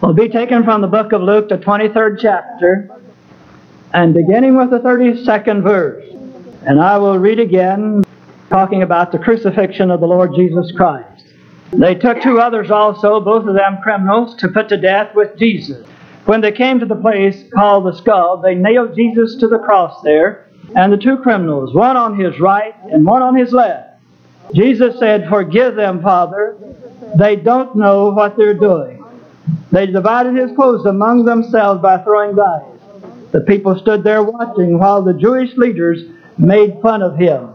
will be taken from the book of Luke, the 23rd chapter, and beginning with the 32nd verse. And I will read again, talking about the crucifixion of the Lord Jesus Christ. They took two others also, both of them criminals, to put to death with Jesus. When they came to the place called the skull, they nailed Jesus to the cross there, and the two criminals, one on his right and one on his left. Jesus said, Forgive them, Father. They don't know what they're doing. They divided his clothes among themselves by throwing dice. The people stood there watching while the Jewish leaders made fun of him.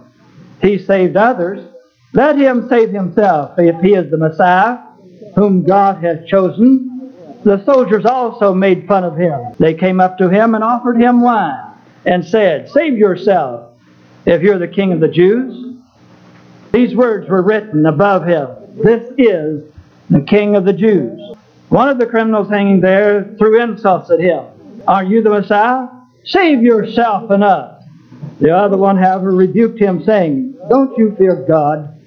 He saved others. Let him save himself if he is the Messiah, whom God has chosen. The soldiers also made fun of him. They came up to him and offered him wine and said, Save yourself if you're the king of the Jews. These words were written above him This is the king of the Jews. One of the criminals hanging there threw insults at him. Are you the Messiah? Save yourself and us. The other one, however, rebuked him, saying, Don't you fear God.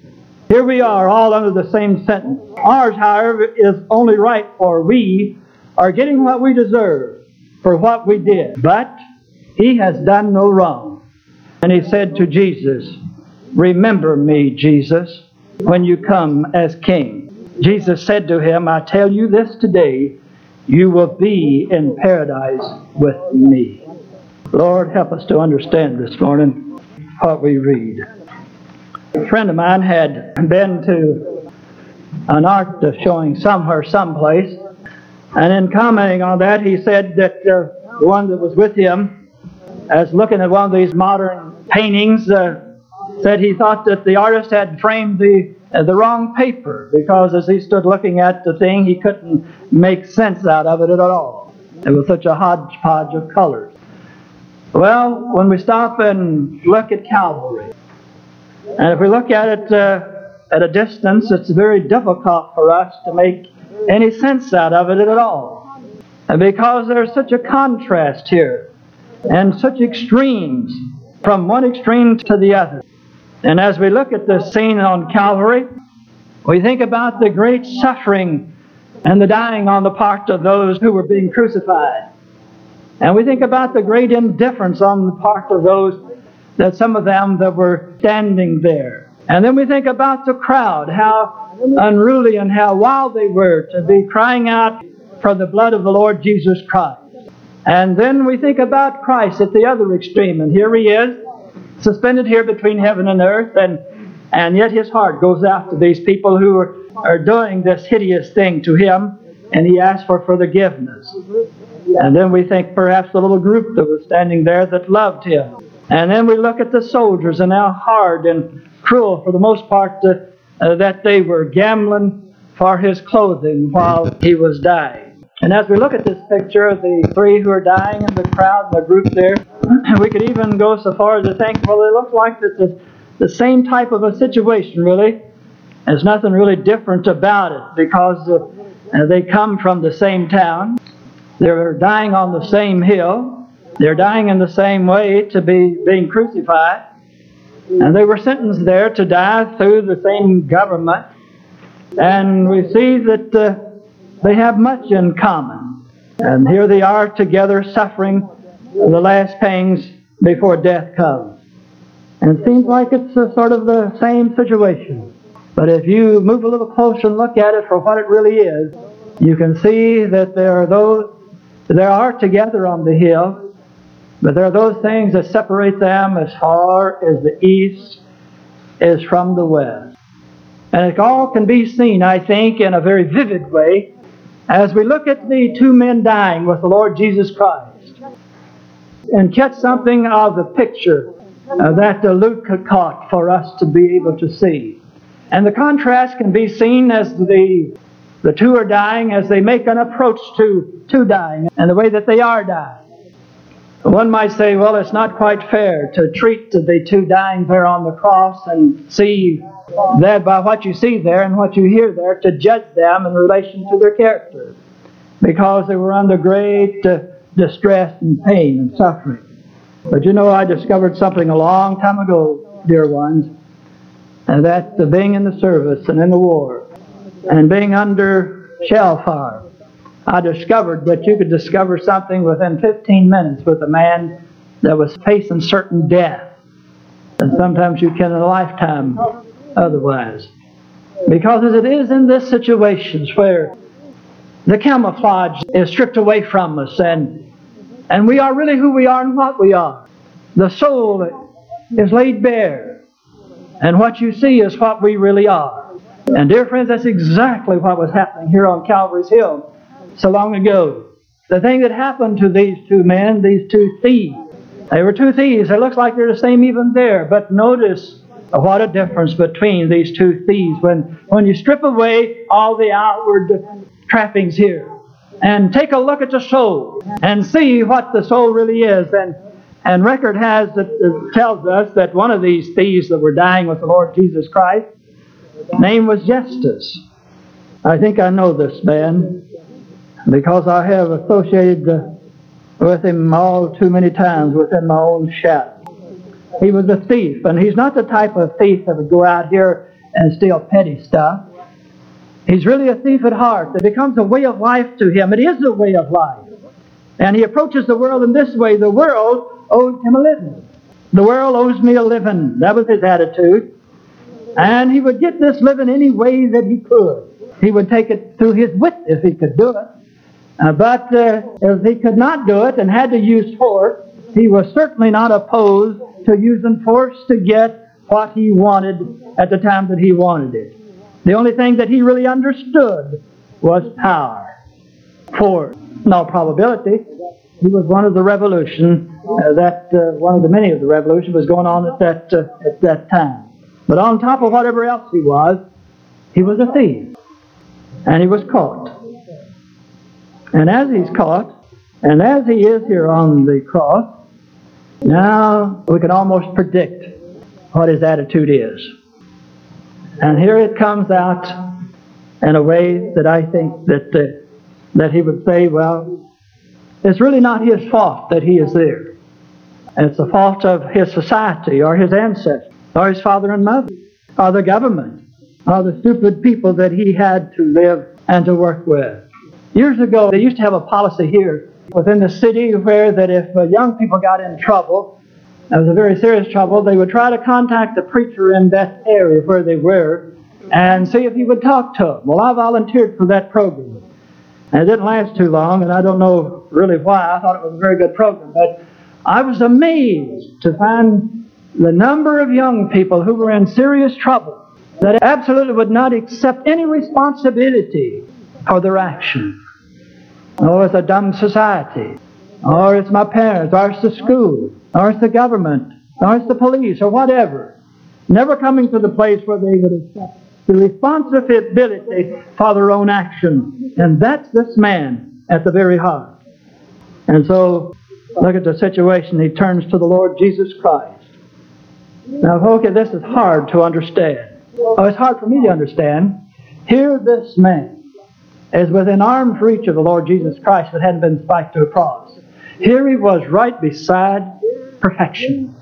Here we are, all under the same sentence. Ours, however, is only right, for we are getting what we deserve for what we did. But he has done no wrong. And he said to Jesus, Remember me, Jesus, when you come as king. Jesus said to him, I tell you this today, you will be in paradise with me. Lord, help us to understand this morning what we read. A friend of mine had been to an art showing somewhere, someplace, and in commenting on that, he said that uh, the one that was with him, as looking at one of these modern paintings, uh, said he thought that the artist had framed the the wrong paper because as he stood looking at the thing, he couldn't make sense out of it at all. It was such a hodgepodge of colors. Well, when we stop and look at Calvary, and if we look at it uh, at a distance, it's very difficult for us to make any sense out of it at all. And because there's such a contrast here and such extremes from one extreme to the other. And as we look at the scene on Calvary, we think about the great suffering and the dying on the part of those who were being crucified. And we think about the great indifference on the part of those that some of them that were standing there. And then we think about the crowd, how unruly and how wild they were to be crying out for the blood of the Lord Jesus Christ. And then we think about Christ at the other extreme, and here he is, suspended here between heaven and earth, and, and yet his heart goes after these people who are, are doing this hideous thing to him, and he asks for forgiveness. And then we think perhaps the little group that was standing there that loved him. And then we look at the soldiers and how hard and cruel, for the most part, uh, uh, that they were gambling for his clothing while he was dying. And as we look at this picture of the three who are dying in the crowd, the group there, we could even go so far as to think, well, it looks like it's the, the same type of a situation, really. There's nothing really different about it because uh, they come from the same town. They're dying on the same hill. They're dying in the same way to be being crucified. And they were sentenced there to die through the same government. And we see that uh, they have much in common. And here they are together suffering the last pangs before death comes. And it seems like it's a sort of the same situation. But if you move a little closer and look at it for what it really is, you can see that there are those there are together on the hill, but there are those things that separate them as far as the east is from the west. And it all can be seen, I think, in a very vivid way as we look at the two men dying with the Lord Jesus Christ and catch something of the picture uh, that uh, Luke caught for us to be able to see. And the contrast can be seen as the The two are dying as they make an approach to, to dying and the way that they are dying. One might say, well, it's not quite fair to treat the two dying there on the cross and see that by what you see there and what you hear there to judge them in relation to their character because they were under great uh, distress and pain and suffering. But you know, I discovered something a long time ago, dear ones, and that's the being in the service and in the war and being under shell fire. I discovered that you could discover something within 15 minutes with a man that was facing certain death. And sometimes you can in a lifetime otherwise. Because as it is in this situations where the camouflage is stripped away from us and, and we are really who we are and what we are. The soul is laid bare. And what you see is what we really are. And dear friends, that's exactly what was happening here on Calvary's Hill so long ago. The thing that happened to these two men, these two thieves, they were two thieves. It looks like they're the same even there, but notice what a difference between these two thieves when, when you strip away all the outward trappings here and take a look at the soul and see what the soul really is. And, and record has that tells us that one of these thieves that were dying with the Lord Jesus Christ, name was Gestas. I think I know this man because I have associated with him all too many times within my own shadow. He was a thief, and he's not the type of thief that would go out here and steal petty stuff. He's really a thief at heart. It becomes a way of life to him. It is a way of life. And he approaches the world in this way. The world owes him a living. The world owes me a living. That was his attitude. And he would get this living any way that he could. He would take it through his wit if he could do it. Uh, but uh, if he could not do it and had to use force, he was certainly not opposed to using force to get what he wanted at the time that he wanted it. The only thing that he really understood was power. For, all probability, he was one of the revolution uh, that uh, one of the many of the revolution was going on at that uh, at that time. But on top of whatever else he was, he was a thief, and he was caught. And as he's caught, and as he is here on the cross, now we can almost predict what his attitude is. And here it comes out in a way that I think that, uh, that he would say, well, it's really not his fault that he is there. It's the fault of his society or his ancestors or his father and mother or the government or the stupid people that he had to live and to work with. Years ago, they used to have a policy here within the city where that if uh, young people got in trouble, that was a very serious trouble, they would try to contact the preacher in that area where they were and see if he would talk to them. Well, I volunteered for that program. And it didn't last too long, and I don't know really why. I thought it was a very good program. But I was amazed to find the number of young people who were in serious trouble that absolutely would not accept any responsibility for their actions. Oh, it's a dumb society. Or it's my parents, or it's the school, or it's the government, or it's the police, or whatever. Never coming to the place where they would accept the responsibility for their own action. And that's this man at the very heart. And so, look at the situation. He turns to the Lord Jesus Christ. Now, okay, this is hard to understand. Oh, it's hard for me to understand. Here, this man is within arm's reach of the Lord Jesus Christ that hadn't been spiked to a cross. Here he was right beside perfection.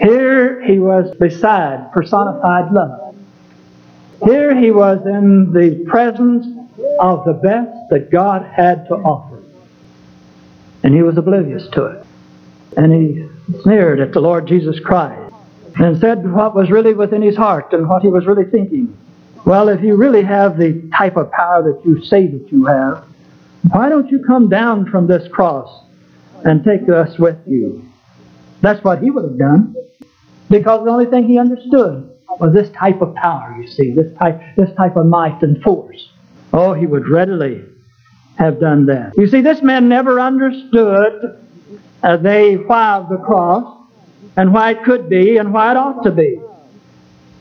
Here he was beside personified love. Here he was in the presence of the best that God had to offer. And he was oblivious to it. And he sneered at the Lord Jesus Christ and said what was really within his heart and what he was really thinking. Well, if you really have the type of power that you say that you have, why don't you come down from this cross and take us with you? That's what he would have done. Because the only thing he understood was this type of power, you see, this type, this type of might and force. Oh, he would readily have done that. You see, this man never understood uh, the why of the cross and why it could be and why it ought to be.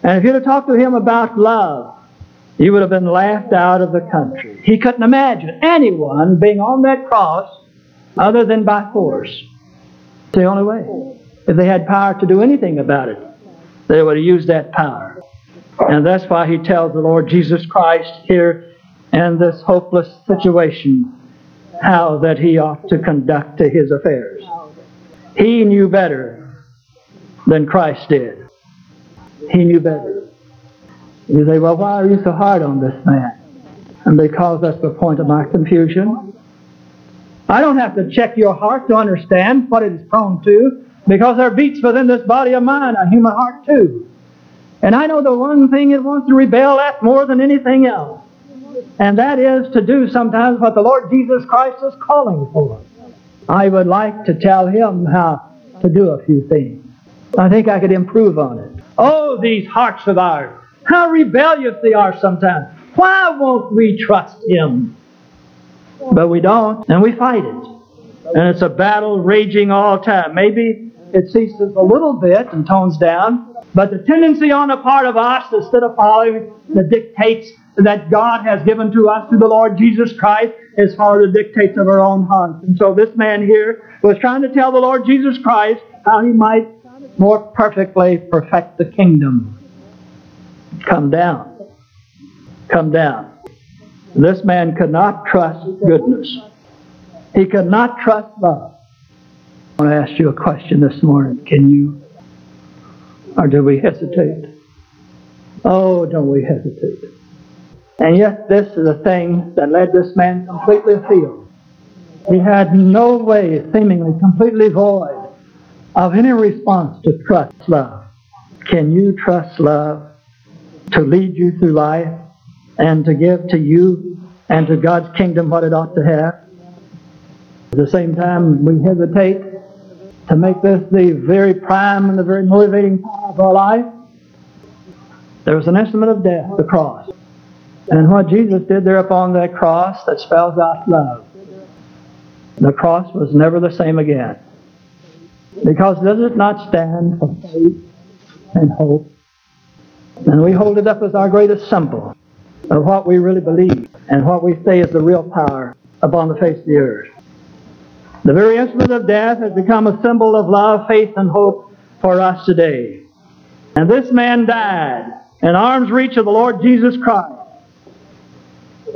And if you'd have talked to him about love, he would have been laughed out of the country. He couldn't imagine anyone being on that cross other than by force. The only way. If they had power to do anything about it, they would have used that power. And that's why he tells the Lord Jesus Christ here in this hopeless situation how that he ought to conduct his affairs. He knew better than Christ did. He knew better. You say, well, why are you so hard on this man? And because that's the point of my confusion. I don't have to check your heart to understand what it is prone to, because there beats within this body of mine a human heart too. And I know the one thing it wants to rebel at more than anything else. And that is to do sometimes what the Lord Jesus Christ is calling for. I would like to tell him how to do a few things. I think I could improve on it. Oh, these hearts of ours. How rebellious they are sometimes. Why won't we trust him? But we don't, and we fight it. And it's a battle raging all time. Maybe it ceases a little bit and tones down, but the tendency on the part of us, instead of following the dictates that God has given to us through the Lord Jesus Christ, is follow the dictates of our own hearts. And so this man here was trying to tell the Lord Jesus Christ how he might more perfectly perfect the kingdom. Come down. Come down. This man could not trust goodness. He could not trust love. I want to ask you a question this morning. Can you? Or do we hesitate? Oh, don't we hesitate? And yet, this is the thing that led this man completely afield. He had no way, seemingly completely void, of any response to trust love. Can you trust love to lead you through life and to give to you and to God's kingdom what it ought to have? At the same time, we hesitate to make this the very prime and the very motivating part of our life. There was an instrument of death, the cross. And what Jesus did there upon that cross that spells out love. The cross was never the same again. Because does it not stand for faith and hope? And we hold it up as our greatest symbol of what we really believe and what we say is the real power upon the face of the earth. The very instrument of death has become a symbol of love, faith, and hope for us today. And this man died in arm's reach of the Lord Jesus Christ,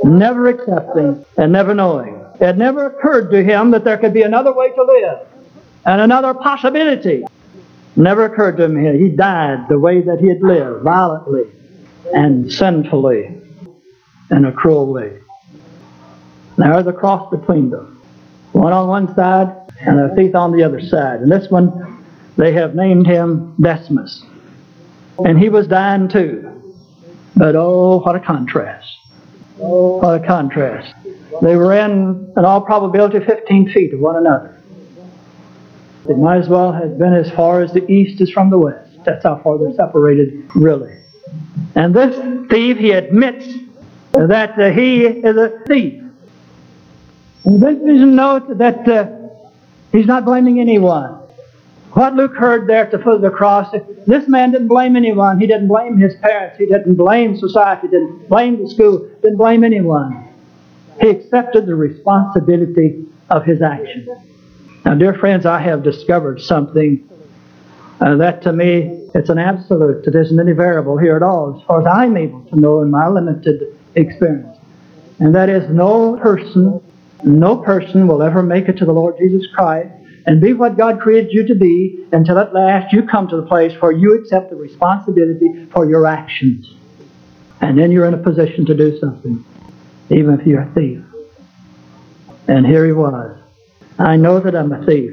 never accepting and never knowing. It never occurred to him that there could be another way to live and another possibility. Never occurred to him. He died the way that he had lived, violently and sinfully in a cruel way. Now there's a cross between them. One on one side and a thief on the other side. And this one, they have named him Dismas. And he was dying too. But oh, what a contrast. What a contrast. They were in, in all probability, 15 feet of one another. It might as well have been as far as the east is from the west. That's how far they're separated, really. And this thief, he admits that uh, he is a thief. And Vincent note that uh, he's not blaming anyone. What Luke heard there at the foot of the cross, this man didn't blame anyone. He didn't blame his parents. He didn't blame society. Didn't blame the school. Didn't blame anyone. He accepted the responsibility of his actions. Now, dear friends, I have discovered something uh, that to me, it's an absolute. It isn't any variable here at all, as far as I'm able to know in my limited experience. And that is no person, no person will ever make it to the Lord Jesus Christ and be what God created you to be until at last you come to the place where you accept the responsibility for your actions. And then you're in a position to do something, even if you're a thief. And here he was. I know that I'm a thief.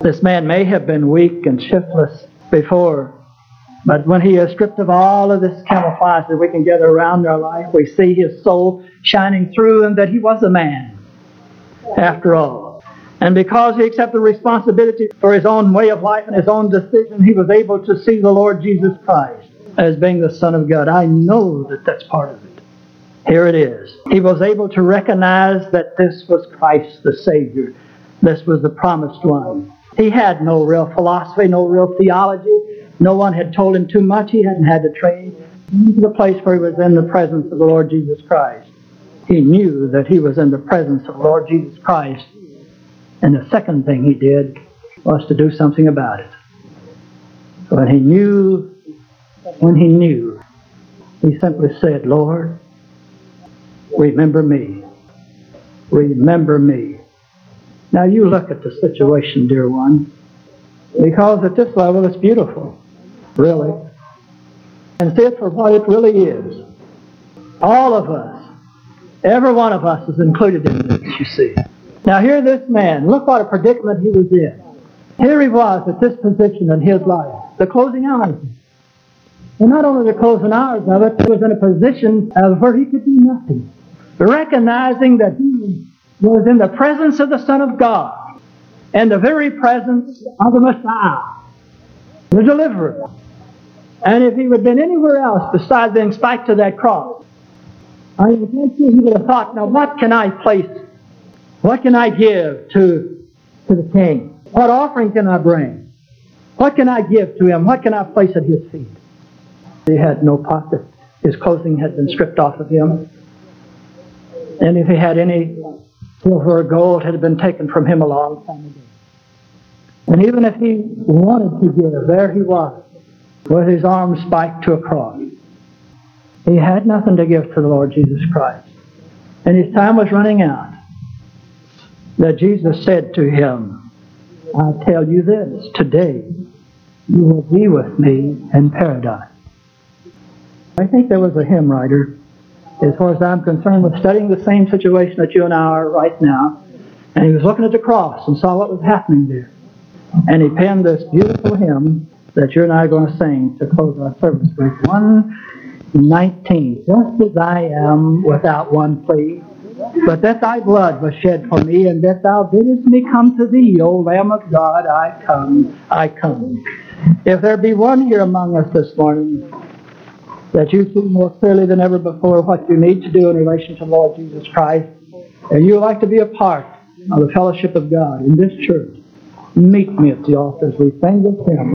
This man may have been weak and shiftless before, but when he is stripped of all of this camouflage that we can gather around our life, we see his soul shining through and that he was a man, after all. And because he accepted responsibility for his own way of life and his own decision, he was able to see the Lord Jesus Christ as being the Son of God. I know that that's part of it. Here it is. He was able to recognize that this was Christ the Savior. This was the promised one. He had no real philosophy, no real theology. No one had told him too much. He hadn't had to train. into the place where he was in the presence of the Lord Jesus Christ. He knew that he was in the presence of the Lord Jesus Christ. And the second thing he did was to do something about it. When he knew, when he knew, he simply said, Lord, remember me. Remember me. Now you look at the situation, dear one, because at this level it's beautiful, really. And see it for what it really is. All of us, every one of us is included in this, you see. Now here this man, look what a predicament he was in. Here he was at this position in his life, the closing hours. And not only the closing hours of it, he was in a position of where he could do nothing. Recognizing that he was in the presence of the Son of God and the very presence of the Messiah, the deliverer. And if he would have been anywhere else besides being spiked to that cross, I think he would have thought, now what can I place? What can I give to, to the king? What offering can I bring? What can I give to him? What can I place at his feet? He had no pocket. His clothing had been stripped off of him. And if he had any silver or gold, it had been taken from him a long time ago. And even if he wanted to give, there he was, with his arms spiked to a cross. He had nothing to give to the Lord Jesus Christ. And his time was running out. That Jesus said to him, I tell you this, today you will be with me in paradise. I think there was a hymn writer, as far as I'm concerned, was studying the same situation that you and I are right now. And he was looking at the cross and saw what was happening there. And he penned this beautiful hymn that you and I are going to sing to close our service with. 119. Just as I am without one plea, but that thy blood was shed for me, and that thou biddest me come to thee, O Lamb of God, I come, I come. If there be one here among us this morning that you see more clearly than ever before what you need to do in relation to Lord Jesus Christ, and you would like to be a part of the fellowship of God in this church, meet me at the altar as we sing this hymn.